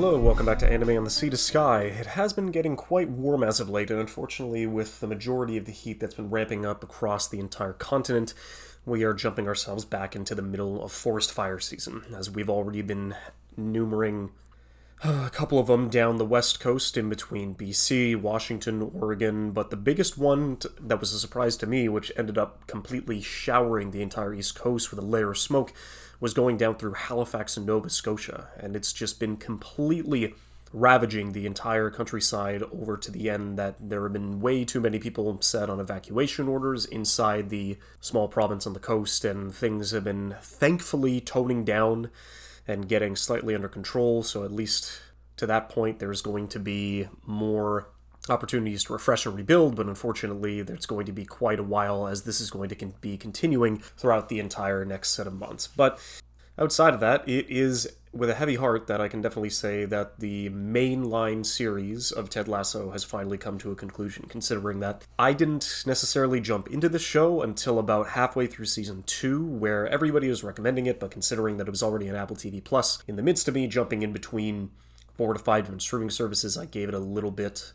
Hello, welcome back to Anime on the Sea to Sky. It has been getting quite warm as of late, and unfortunately, with the majority of the heat that's been ramping up across the entire continent, we are jumping ourselves back into the middle of forest fire season, as we've already been numering a couple of them down the west coast in between BC, Washington, Oregon, but the biggest one that was a surprise to me, which ended up completely showering the entire east coast with a layer of smoke, was going down through Halifax and Nova Scotia, and it's just been completely ravaging the entire countryside over to the end that there have been way too many people set on evacuation orders inside the small province on the coast, and things have been thankfully toning down and getting slightly under control. So, at least to that point, there's going to be more opportunities to refresh and rebuild, but unfortunately, there's going to be quite a while as this is going to con- be continuing throughout the entire next set of months. But outside of that, it is with a heavy heart that I can definitely say that the mainline series of Ted Lasso has finally come to a conclusion, considering that I didn't necessarily jump into the show until about halfway through season two, where everybody was recommending it, but considering that it was already on Apple TV Plus, in the midst of me jumping in between four to five different streaming services, I gave it a little bit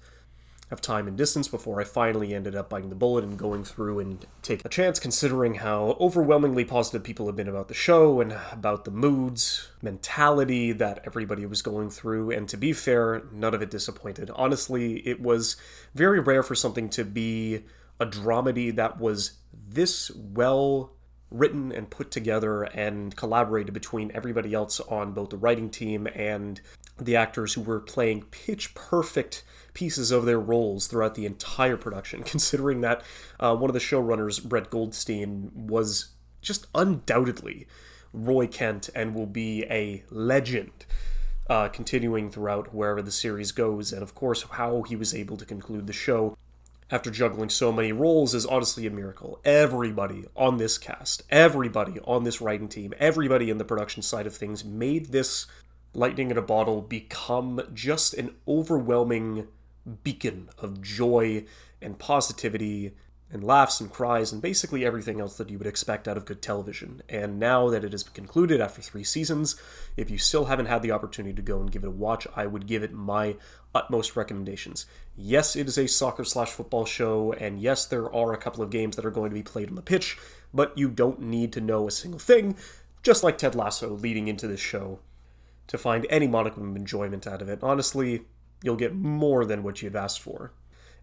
of time and distance before I finally ended up biting the bullet and going through and taking a chance, considering how overwhelmingly positive people have been about the show and about the moods, mentality that everybody was going through. And to be fair, none of it disappointed. Honestly, it was very rare for something to be a dramedy that was this well written and put together and collaborated between everybody else on both the writing team and the actors who were playing pitch perfect pieces of their roles throughout the entire production, considering that uh, one of the showrunners, Brett Goldstein, was just undoubtedly Roy Kent and will be a legend. Uh, continuing throughout wherever the series goes, and of course, how he was able to conclude the show after juggling so many roles is honestly a miracle. Everybody on this cast, everybody on this writing team, everybody in the production side of things made this lightning in a bottle become just an overwhelming beacon of joy and positivity and laughs and cries and basically everything else that you would expect out of good television. And now that it has concluded after three seasons, if you still haven't had the opportunity to go and give it a watch, I would give it my utmost recommendations. Yes, it is a soccer slash football show, and yes, there are a couple of games that are going to be played on the pitch, but you don't need to know a single thing, just like Ted Lasso leading into this show, to find any modicum of enjoyment out of it. Honestly, you'll get more than what you've asked for.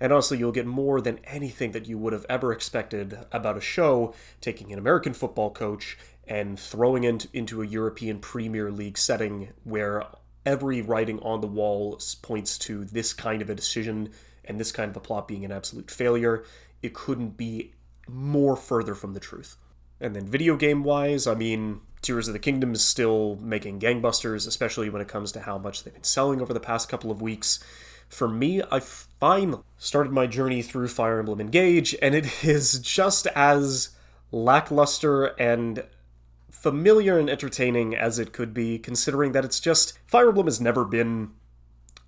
And honestly, you'll get more than anything that you would have ever expected about a show taking an American football coach and throwing it into a European Premier League setting where every writing on the wall points to this kind of a decision and this kind of a plot being an absolute failure. It couldn't be more further from the truth. And then video game wise, I mean, Tears of the Kingdom is still making gangbusters, especially when it comes to how much they've been selling over the past couple of weeks. For me, I finally started my journey through Fire Emblem Engage, and it is just as lackluster and familiar and entertaining as it could be, considering that it's just Fire Emblem has never been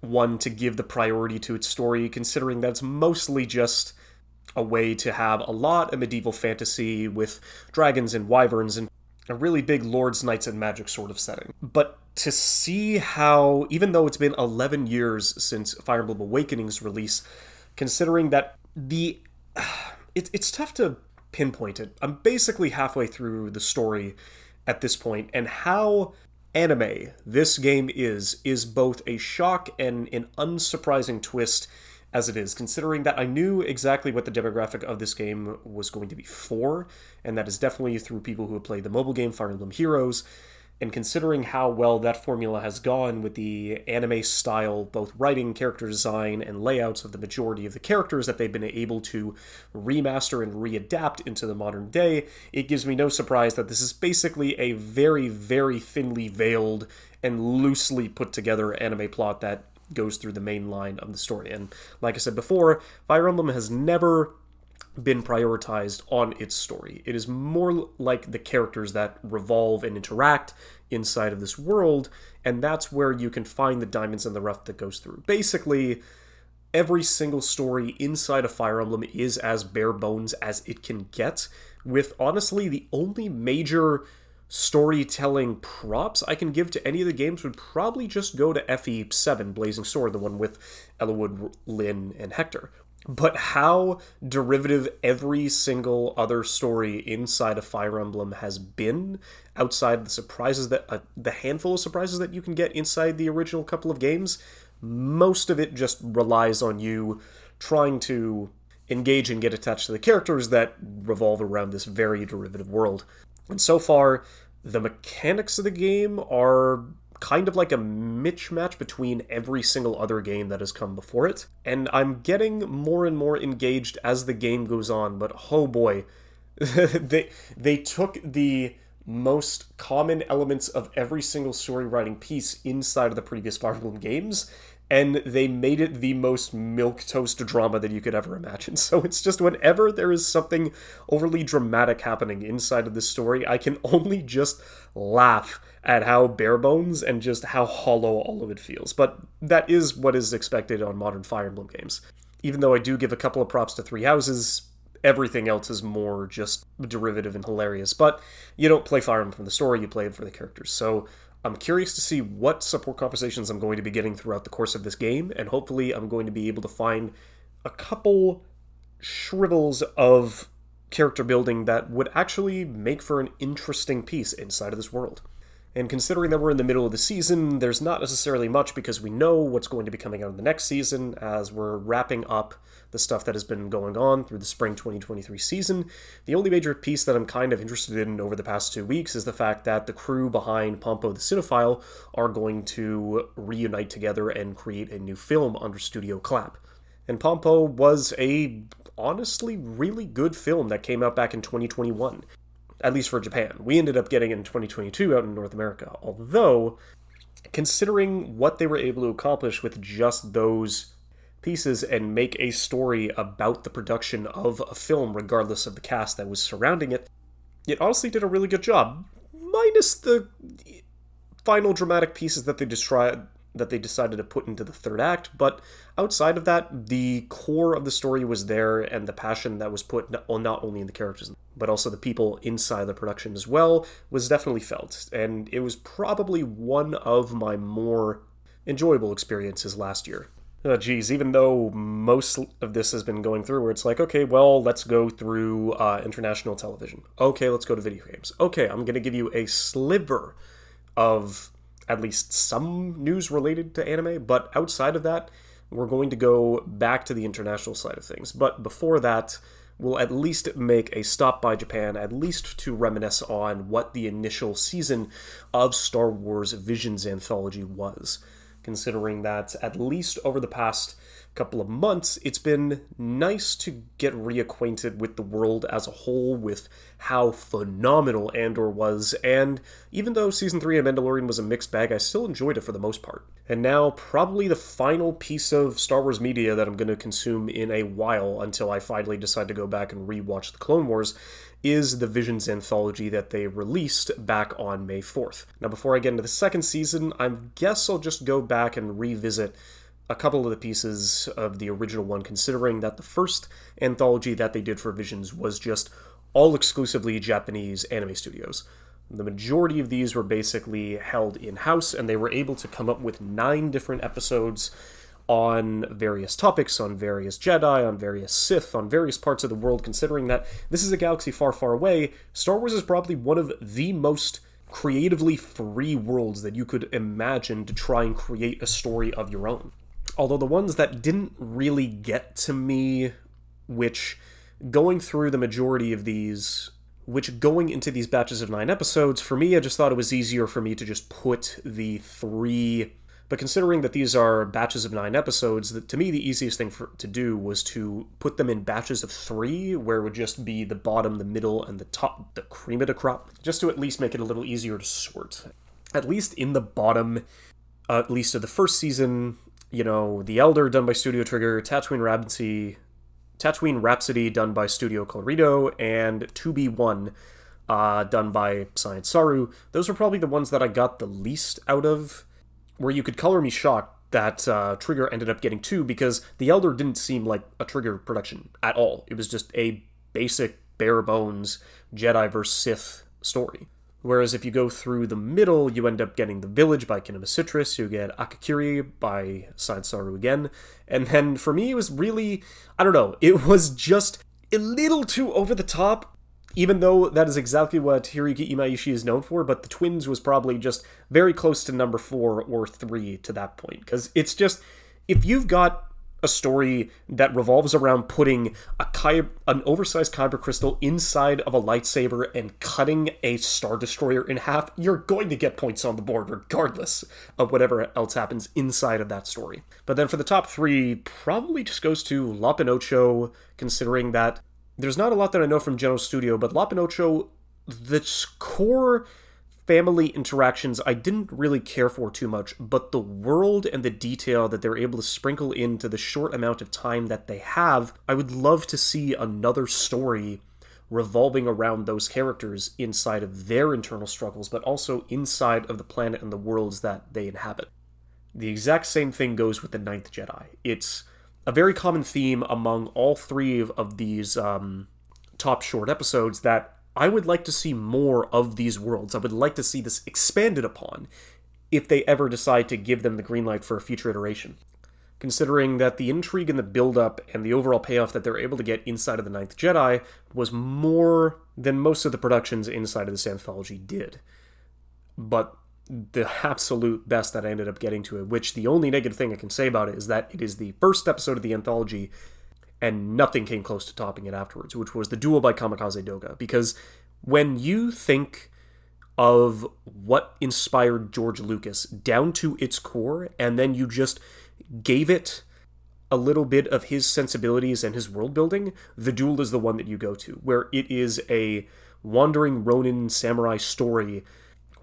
one to give the priority to its story, considering that it's mostly just a way to have a lot of medieval fantasy with dragons and wyverns and a really big lords, knights, and magic sort of setting. But to see how, even though it's been 11 years since Fire Emblem Awakening's release, considering that the. It, it's tough to pinpoint it. I'm basically halfway through the story at this point, and how anime this game is, is both a shock and an unsurprising twist as it is, considering that I knew exactly what the demographic of this game was going to be for, and that is definitely through people who have played the mobile game Fire Emblem Heroes. And considering how well that formula has gone with the anime style, both writing, character design, and layouts of the majority of the characters that they've been able to remaster and readapt into the modern day, it gives me no surprise that this is basically a very, very thinly veiled and loosely put together anime plot that goes through the main line of the story. And like I said before, Fire Emblem has never been prioritized on its story. It is more like the characters that revolve and interact inside of this world, and that's where you can find the diamonds in the rough that goes through. Basically, every single story inside of Fire Emblem is as bare bones as it can get, with honestly the only major storytelling props I can give to any of the games would probably just go to FE7 Blazing Sword, the one with Eliwood, Lyn, and Hector. But how derivative every single other story inside of Fire Emblem has been, outside the surprises that uh, the handful of surprises that you can get inside the original couple of games, most of it just relies on you trying to engage and get attached to the characters that revolve around this very derivative world. And so far, the mechanics of the game are kind of like a mismatch between every single other game that has come before it. And I'm getting more and more engaged as the game goes on, but oh boy, they they took the most common elements of every single story writing piece inside of the previous Fire Emblem games and they made it the most milk toast drama that you could ever imagine. So it's just whenever there is something overly dramatic happening inside of this story, I can only just laugh at how bare bones and just how hollow all of it feels. But that is what is expected on modern Fire Emblem games. Even though I do give a couple of props to Three Houses, everything else is more just derivative and hilarious. But you don't play Fire Emblem for the story, you play it for the characters. So I'm curious to see what support conversations I'm going to be getting throughout the course of this game, and hopefully, I'm going to be able to find a couple shrivels of character building that would actually make for an interesting piece inside of this world. And considering that we're in the middle of the season, there's not necessarily much because we know what's going to be coming out in the next season as we're wrapping up the stuff that has been going on through the spring 2023 season. The only major piece that I'm kind of interested in over the past two weeks is the fact that the crew behind Pompo the Cinephile are going to reunite together and create a new film under Studio Clap. And Pompo was a honestly really good film that came out back in 2021 at least for Japan. We ended up getting it in 2022 out in North America. Although, considering what they were able to accomplish with just those pieces and make a story about the production of a film, regardless of the cast that was surrounding it, it honestly did a really good job. Minus the final dramatic pieces that they described that they decided to put into the third act. But outside of that, the core of the story was there, and the passion that was put not only in the characters, but also the people inside the production as well, was definitely felt. And it was probably one of my more enjoyable experiences last year. Oh, geez, even though most of this has been going through where it's like, okay, well, let's go through uh, international television. Okay, let's go to video games. Okay, I'm going to give you a sliver of at least some news related to anime, but outside of that, we're going to go back to the international side of things. But before that, we'll at least make a stop by Japan, at least to reminisce on what the initial season of Star Wars Visions anthology was, considering that at least over the past couple of months, it's been nice to get reacquainted with the world as a whole, with how phenomenal Andor was, and even though Season 3 of Mandalorian was a mixed bag, I still enjoyed it for the most part. And now, probably the final piece of Star Wars media that I'm going to consume in a while until I finally decide to go back and rewatch the Clone Wars is the Visions anthology that they released back on May 4th. Now, before I get into the second season, I guess I'll just go back and revisit a couple of the pieces of the original one, considering that the first anthology that they did for Visions was just all exclusively Japanese anime studios. The majority of these were basically held in house, and they were able to come up with nine different episodes on various topics, on various Jedi, on various Sith, on various parts of the world, considering that this is a galaxy far, far away. Star Wars is probably one of the most creatively free worlds that you could imagine to try and create a story of your own. Although the ones that didn't really get to me, which going through the majority of these, which going into these batches of nine episodes, for me, I just thought it was easier for me to just put the three. But considering that these are batches of nine episodes, that to me the easiest thing for, to do was to put them in batches of three, where it would just be the bottom, the middle, and the top, the cream of the crop, just to at least make it a little easier to sort. At least in the bottom, uh, at least of the first season, you know, The Elder done by Studio Trigger, Tatooine Rhapsody, Tatooine Rhapsody done by Studio Colorido, and T0-B1 uh, done by Science Saru. Those were probably the ones that I got the least out of. Where you could color me shocked that uh, Trigger ended up getting two because The Elder didn't seem like a Trigger production at all. It was just a basic, bare bones Jedi vs. Sith story. Whereas if you go through the middle, you end up getting The Village by Kinema Citrus, you get Akakiri by Science Saru again. And then for me, it was really, I don't know, it was just a little too over the top, even though that is exactly what Hiroyuki Imaishi is known for, but The Twins was probably just very close to number four or three to that point. Because it's just, if you've got a story that revolves around putting a Ky- an oversized kyber crystal inside of a lightsaber and cutting a star destroyer in half, you're going to get points on the board regardless of whatever else happens inside of that story. But then for the top three, probably just goes to Lop & Ochō, considering that there's not a lot that I know from Geno Studio, but Lop & Ochō, the core family interactions I didn't really care for too much, but the world and the detail that they're able to sprinkle into the short amount of time that they have, I would love to see another story revolving around those characters inside of their internal struggles, but also inside of the planet and the worlds that they inhabit. The exact same thing goes with The Ninth Jedi. It's a very common theme among all three of, these um, top short episodes that I would like to see more of these worlds. I would like to see this expanded upon if they ever decide to give them the green light for a future iteration. Considering that the intrigue and the build-up and the overall payoff that they're able to get inside of The Ninth Jedi was more than most of the productions inside of this anthology did. But the absolute best that I ended up getting to it, which the only negative thing I can say about it is that it is the first episode of the anthology and nothing came close to topping it afterwards, which was the duel by Kamikaze Doga. Because when you think of what inspired George Lucas down to its core, and then you just gave it a little bit of his sensibilities and his world building, the duel is the one that you go to, where it is a wandering Ronin samurai story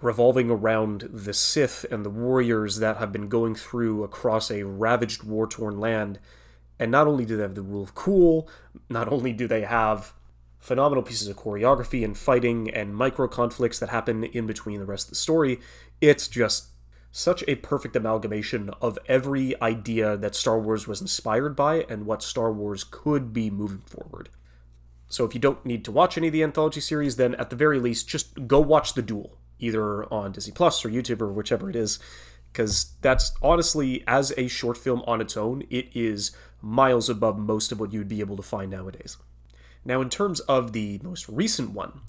revolving around the Sith and the warriors that have been going through across a ravaged, war torn land and not only do they have the rule of cool, not only do they have phenomenal pieces of choreography and fighting and micro conflicts that happen in between the rest of the story, it's just such a perfect amalgamation of every idea that Star Wars was inspired by and what Star Wars could be moving forward. So if you don't need to watch any of the anthology series, then at the very least, just go watch The Duel, either on Disney Plus or YouTube or whichever it is, because that's honestly, as a short film on its own, it is miles above most of what you'd be able to find nowadays. Now, in terms of the most recent one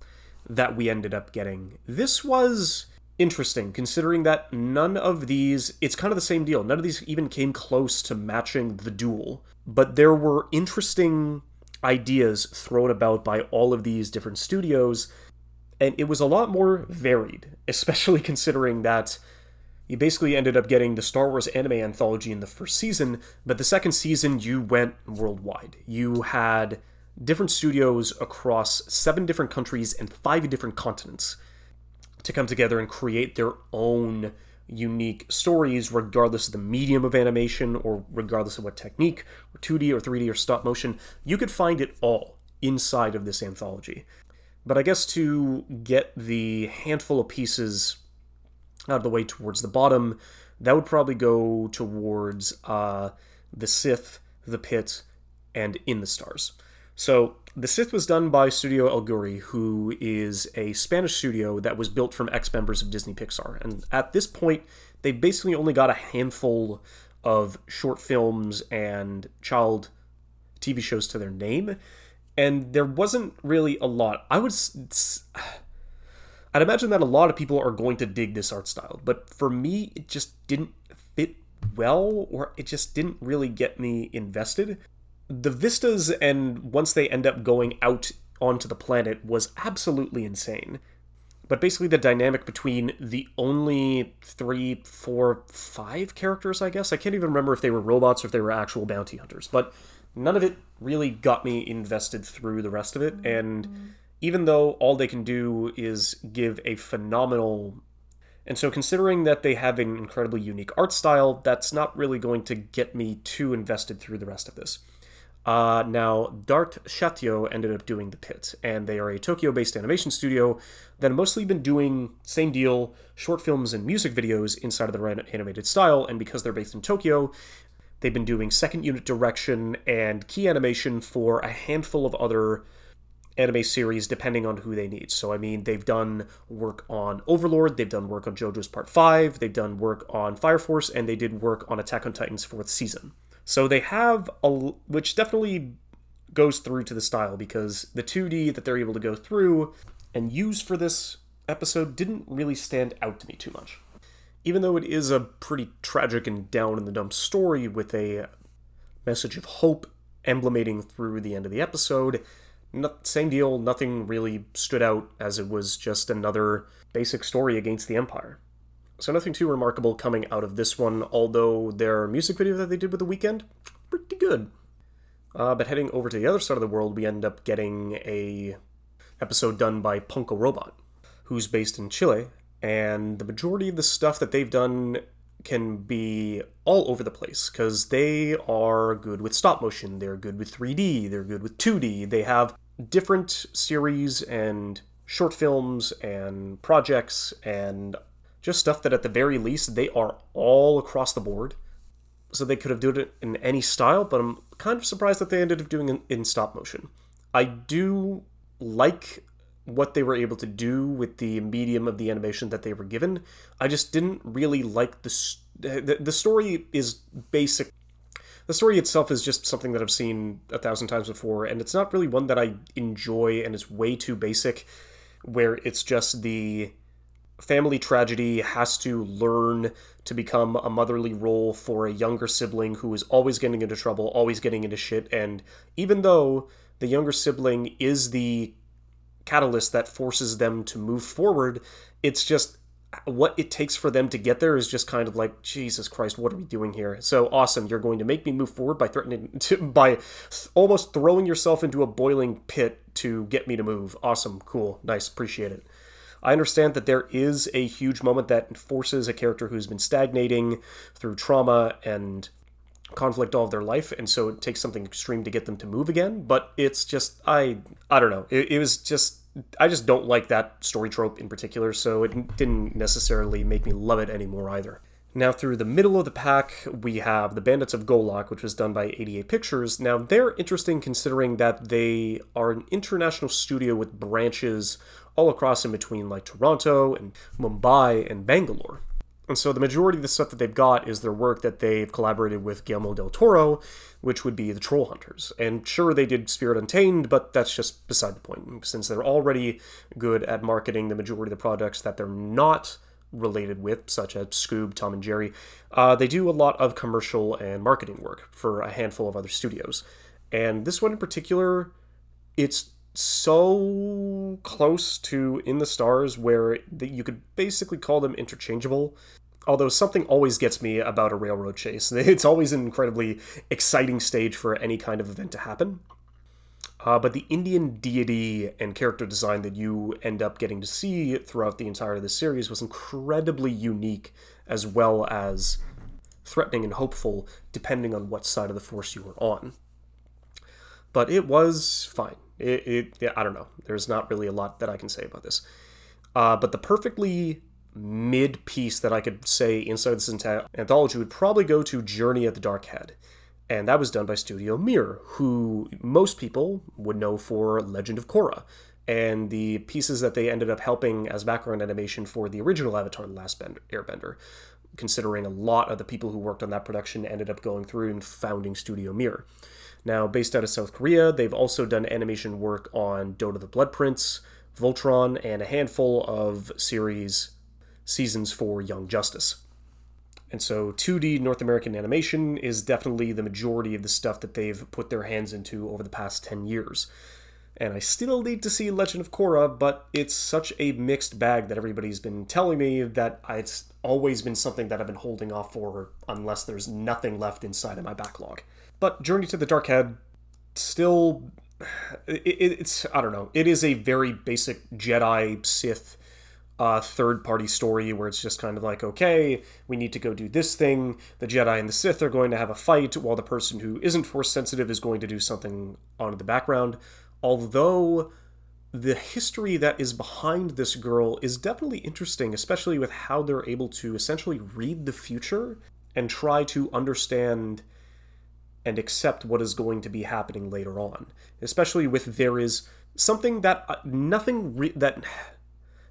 that we ended up getting, this was interesting considering that none of these, it's kind of the same deal. None of these even came close to matching the duel, but there were interesting ideas thrown about by all of these different studios, and it was a lot more varied, especially considering that you basically ended up getting the Star Wars anime anthology in the first season, but the second season you went worldwide. You had different studios across seven different countries and five different continents to come together and create their own unique stories, regardless of the medium of animation or regardless of what technique, or 2D or 3D or stop motion. You could find it all inside of this anthology. But I guess to get the handful of pieces out of the way towards the bottom, that would probably go towards uh, the Sith, the Pit, and In the Stars. So the Sith was done by Studio El Guiri, who is a Spanish studio that was built from ex members of Disney Pixar. And at this point, they basically only got a handful of short films and child TV shows to their name. And there wasn't really a lot. I would I'd imagine that a lot of people are going to dig this art style, but for me, it just didn't fit well, or it just didn't really get me invested. The vistas, and once they end up going out onto the planet, was absolutely insane. But basically, the dynamic between the only three, four, five characters, I guess, I can't even remember if they were robots or if they were actual bounty hunters, but none of it really got me invested through the rest of it, and mm. Even though all they can do is give a phenomenal. And so, considering that they have an incredibly unique art style, that's not really going to get me too invested through the rest of this. Uh, now, D'ART Shtajio ended up doing The Pit, and they are a Tokyo based animation studio that have mostly been doing same deal short films and music videos inside of their animated style, and because they're based in Tokyo, they've been doing second unit direction and key animation for a handful of other anime series depending on who they need. So, I mean, they've done work on Overlord, they've done work on JoJo's Part 5, they've done work on Fire Force, and they did work on Attack on Titan's fourth season. So, they have a. which definitely goes through to the style because the 2D that they're able to go through and use for this episode didn't really stand out to me too much. Even though it is a pretty tragic and down in the dumps story with a message of hope emblemating through the end of the episode, same deal, nothing really stood out as it was just another basic story against the Empire. So nothing too remarkable coming out of this one, although their music video that they did with the Weeknd, pretty good. Uh, but heading over to the other side of the world, we end up getting a episode done by Punkrobot, who's based in Chile, and the majority of the stuff that they've done can be all over the place because they are good with stop motion, they're good with 3D, they're good with 2D. They have different series and short films and projects and just stuff that at the very least they are all across the board. So they could have done it in any style, but I'm kind of surprised that they ended up doing it in stop motion. I do like what they were able to do with the medium of the animation that they were given. I just didn't really like the the, the story is basic. The story itself is just something that I've seen a thousand times before, and it's not really one that I enjoy, and it's way too basic, where it's just the family tragedy has to learn to become a motherly role for a younger sibling who is always getting into trouble, always getting into shit, and even though the younger sibling is the catalyst that forces them to move forward. It's just what it takes for them to get there is just kind of like Jesus Christ, what are we doing here? So awesome, you're going to make me move forward by threatening to, by almost throwing yourself into a boiling pit to get me to move. Awesome, cool, nice, appreciate it. I understand that there is a huge moment that forces a character who's been stagnating through trauma and conflict all of their life and so it takes something extreme to get them to move again but it's just i i don't know it, it was just I just don't like that story trope in particular, so it didn't necessarily make me love it anymore either. Now, through the middle of the pack, we have The Bandits of Golak, which was done by 88 Pictures. Now, they're interesting considering that they are an international studio with branches all across in between, like Toronto and Mumbai and Bangalore. And so the majority of the stuff that they've got is their work that they've collaborated with Guillermo del Toro, which would be the Troll Hunters. And sure, they did Spirit Untamed, but that's just beside the point, since they're already good at marketing the majority of the products that they're not related with, such as Scoob, Tom and Jerry. Uh, they do a lot of commercial and marketing work for a handful of other studios. And this one in particular, it's so close to In the Stars where you could basically call them interchangeable although something always gets me about a railroad chase. It's always an incredibly exciting stage for any kind of event to happen. Uh, but the Indian deity and character design that you end up getting to see throughout the entire of the series was incredibly unique, as well as threatening and hopeful, depending on what side of the force you were on. But it was fine. It, it I don't know. There's not really a lot that I can say about this. Uh, but the perfectly mid piece that I could say inside this entire anthology would probably go to Journey at the Dark Head. And that was done by Studio Mir, who most people would know for Legend of Korra, and the pieces that they ended up helping as background animation for the original Avatar The Last Airbender, considering a lot of the people who worked on that production ended up going through and founding Studio Mir. Now, based out of South Korea, they've also done animation work on Dota the Blood Prince, Voltron, and a handful of series seasons for Young Justice. And so 2D North American animation is definitely the majority of the stuff that they've put their hands into over the past 10 years. And I still need to see Legend of Korra, but it's such a mixed bag that everybody's been telling me that it's always been something that I've been holding off for unless there's nothing left inside of my backlog. But Journey to the Dark Head still it's I don't know. It is a very basic Jedi Sith uh, third party story where it's just kind of like, okay, we need to go do this thing. The Jedi and the Sith are going to have a fight while the person who isn't force sensitive is going to do something on the background. Although the history that is behind this girl is definitely interesting, especially with how they're able to essentially read the future and try to understand and accept what is going to be happening later on. Especially with there is something that uh, nothing re- that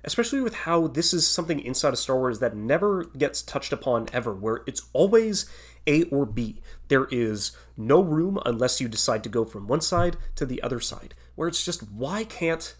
especially with how this is something inside of Star Wars that never gets touched upon ever, where it's always A or B. There is no room unless you decide to go from one side to the other side, where it's just why can't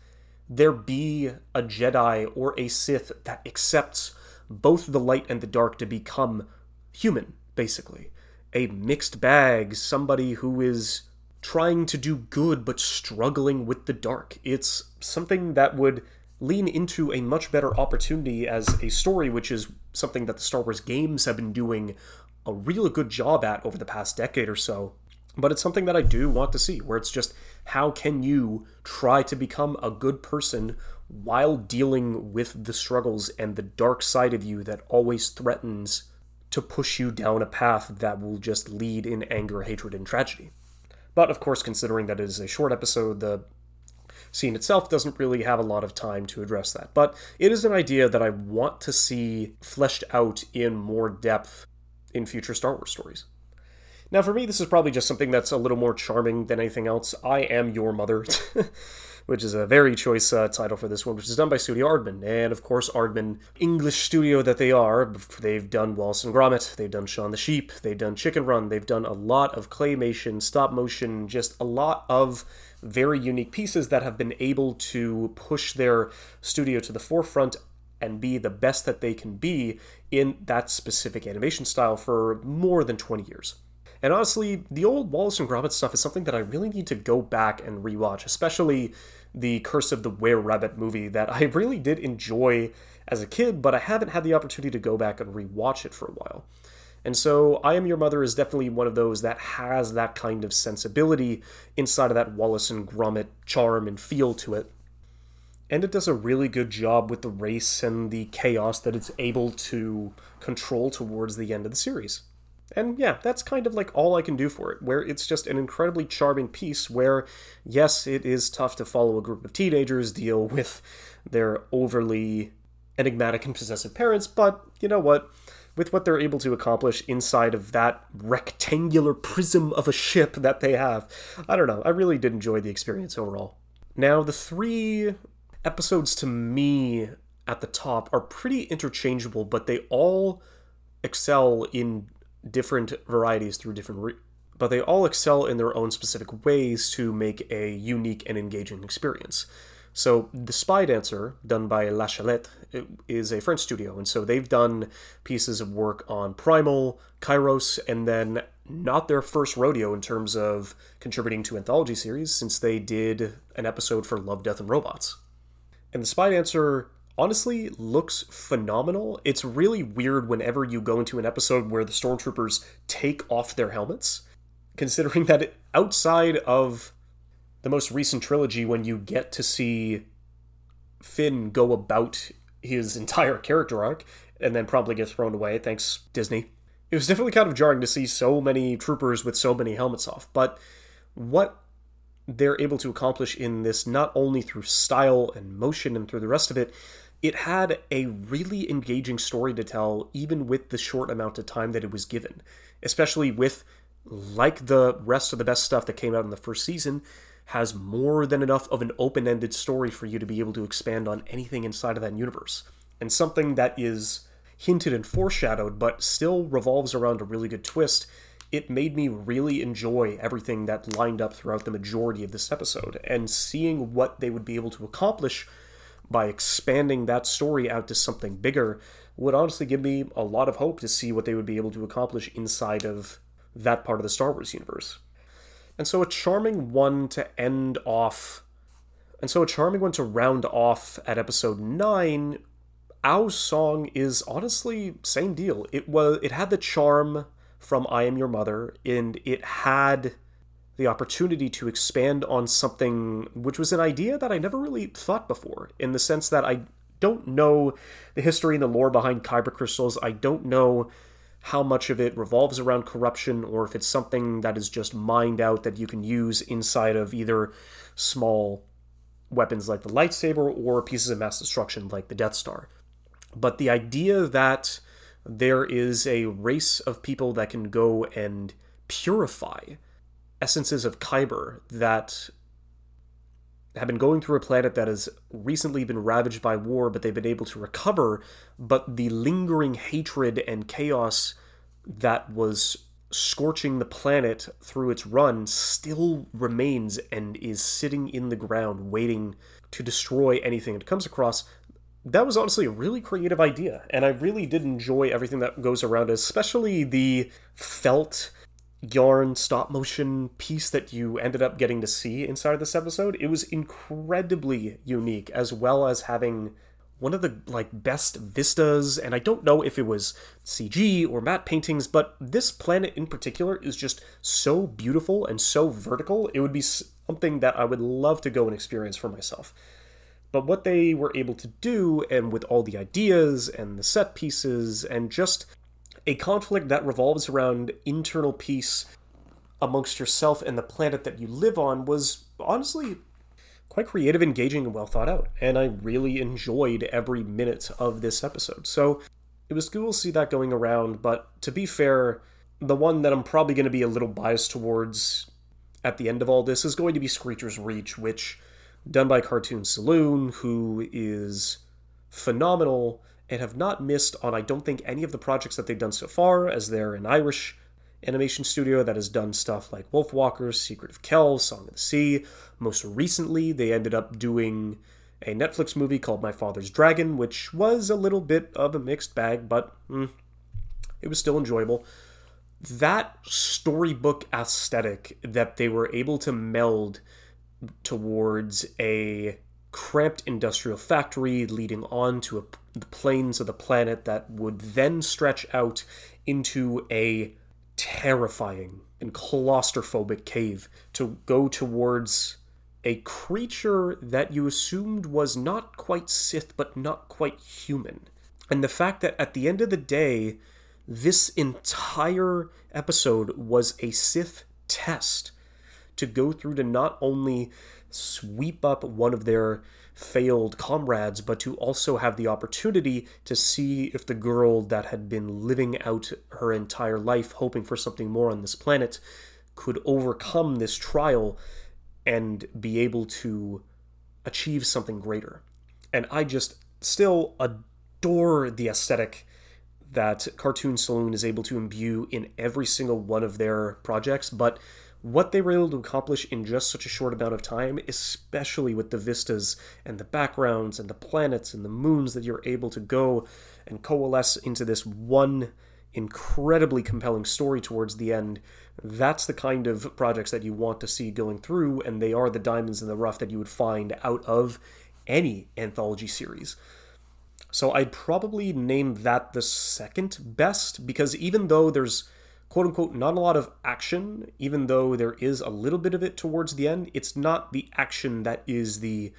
there be a Jedi or a Sith that accepts both the light and the dark to become human, basically? A mixed bag, somebody who is trying to do good but struggling with the dark. It's something that would lean into a much better opportunity as a story, which is something that the Star Wars games have been doing a real good job at over the past decade or so. But it's something that I do want to see, where it's just how can you try to become a good person while dealing with the struggles and the dark side of you that always threatens to push you down a path that will just lead in anger, hatred, and tragedy. But of course, considering that it is a short episode, the scene itself doesn't really have a lot of time to address that. But it is an idea that I want to see fleshed out in more depth in future Star Wars stories. Now, for me, this is probably just something that's a little more charming than anything else. I am your mother. which is a very choice uh, title for this one, which is done by Studio Aardman. And of course, Aardman, English studio that they are, they've done Wallace and Gromit, they've done Shaun the Sheep, they've done Chicken Run, they've done a lot of claymation, stop motion, just a lot of very unique pieces that have been able to push their studio to the forefront and be the best that they can be in that specific animation style for more than 20 years. And honestly, the old Wallace and Gromit stuff is something that I really need to go back and rewatch, especially the Curse of the Were Rabbit movie that I really did enjoy as a kid, but I haven't had the opportunity to go back and rewatch it for a while. And so, I Am Your Mother is definitely one of those that has that kind of sensibility inside of that Wallace and Gromit charm and feel to it. And it does a really good job with the race and the chaos that it's able to control towards the end of the series. And yeah, that's kind of like all I can do for it, where it's just an incredibly charming piece where, yes, it is tough to follow a group of teenagers deal with their overly enigmatic and possessive parents, but you know what? With what they're able to accomplish inside of that rectangular prism of a ship that they have, I don't know, I really did enjoy the experience overall. Now, the three episodes to me at the top are pretty interchangeable, but they all excel in different varieties through different re- but they all excel in their own specific ways to make a unique and engaging experience. So, The Spy Dancer, done by La Cachette, is a French studio, and so they've done pieces of work on Primal, Kairos, and then not their first rodeo in terms of contributing to anthology series, since they did an episode for Love, Death, and Robots. And The Spy Dancer honestly looks phenomenal. It's really weird whenever you go into an episode where the stormtroopers take off their helmets, considering that outside of the most recent trilogy, when you get to see Finn go about his entire character arc and then probably get thrown away, thanks Disney. It was definitely kind of jarring to see so many troopers with so many helmets off. But what they're able to accomplish in this, not only through style and motion and through the rest of it, it had a really engaging story to tell, even with the short amount of time that it was given, especially with, like the rest of the best stuff that came out in the first season, has more than enough of an open ended story for you to be able to expand on anything inside of that universe. And something that is hinted and foreshadowed, but still revolves around a really good twist. It made me really enjoy everything that lined up throughout the majority of this episode, and seeing what they would be able to accomplish by expanding that story out to something bigger would honestly give me a lot of hope to see what they would be able to accomplish inside of that part of the Star Wars universe. And so a charming one to end off and so a charming one to round off at episode 9 Aau's song is honestly same deal. It was it had the charm from I Am Your Mother and it had the opportunity to expand on something which was an idea that I never really thought before, in the sense that I don't know the history and the lore behind kyber crystals. I don't know how much of it revolves around corruption or if it's something that is just mined out that you can use inside of either small weapons like the lightsaber or pieces of mass destruction like the Death Star. But the idea that there is a race of people that can go and purify essences of Kyber that have been going through a planet that has recently been ravaged by war, but they've been able to recover. But the lingering hatred and chaos that was scorching the planet through its run still remains and is sitting in the ground waiting to destroy anything it comes across. That was honestly a really creative idea, and I really did enjoy everything that goes around especially the felt yarn stop motion piece that you ended up getting to see inside of this episode. It was incredibly unique, as well as having one of the like best vistas and i don't know if it was cg or matte paintings but this planet in particular is just so beautiful and so vertical it would be something that i would love to go and experience for myself but what they were able to do and with all the ideas and the set pieces and just a conflict that revolves around internal peace amongst yourself and the planet that you live on was honestly quite creative, engaging, and well thought out. And I really enjoyed every minute of this episode. So it was cool to see that going around, but to be fair, the one that I'm probably going to be a little biased towards at the end of all this is going to be Screecher's Reach, which done by Cartoon Saloon, who is phenomenal and have not missed on I don't think any of the projects that they've done so far, as they're an Irish animation studio that has done stuff like Wolfwalkers, Secret of Kells, Song of the Sea. Most recently, they ended up doing a Netflix movie called My Father's Dragon, which was a little bit of a mixed bag, but mm, it was still enjoyable. That storybook aesthetic that they were able to meld towards a cramped industrial factory leading on to a, the plains of the planet that would then stretch out into a terrifying and claustrophobic cave to go towards a creature that you assumed was not quite Sith but not quite human. And the fact that at the end of the day, this entire episode was a Sith test to go through to not only sweep up one of their failed comrades, but to also have the opportunity to see if the girl that had been living out her entire life, hoping for something more on this planet, could overcome this trial and be able to achieve something greater. And I just still adore the aesthetic that Cartoon Saloon is able to imbue in every single one of their projects, but what they were able to accomplish in just such a short amount of time, especially with the vistas and the backgrounds and the planets and the moons that you're able to go and coalesce into this one incredibly compelling story towards the end. That's the kind of projects that you want to see going through, and they are the diamonds in the rough that you would find out of any anthology series. So I'd probably name that the second best because even though there's quote unquote not a lot of action, even though there is a little bit of it towards the end. It's not the action that is the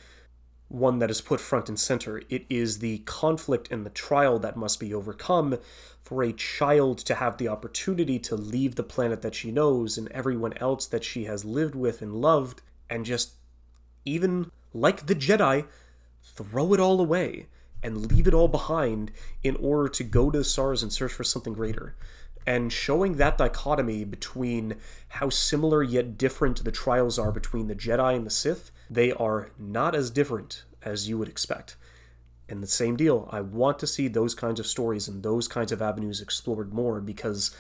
one that is put front and center. It is the conflict and the trial that must be overcome for a child to have the opportunity to leave the planet that she knows and everyone else that she has lived with and loved and just even like the Jedi throw it all away and leave it all behind in order to go to the stars and search for something greater and showing that dichotomy between how similar yet different the trials are between the Jedi and the Sith, they are not as different as you would expect. And the same deal, I want to see those kinds of stories and those kinds of avenues explored more because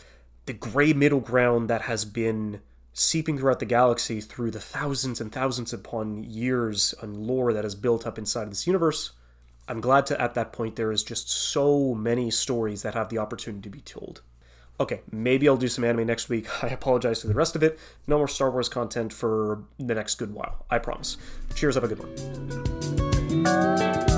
the gray middle ground that has been seeping throughout the galaxy through the thousands and thousands upon years and lore that has built up inside of this universe. I'm glad to at that point there is just so many stories that have the opportunity to be told. Okay, maybe I'll do some anime next week. I apologize for the rest of it. No more Star Wars content for the next good while. I promise. Cheers, have a good one.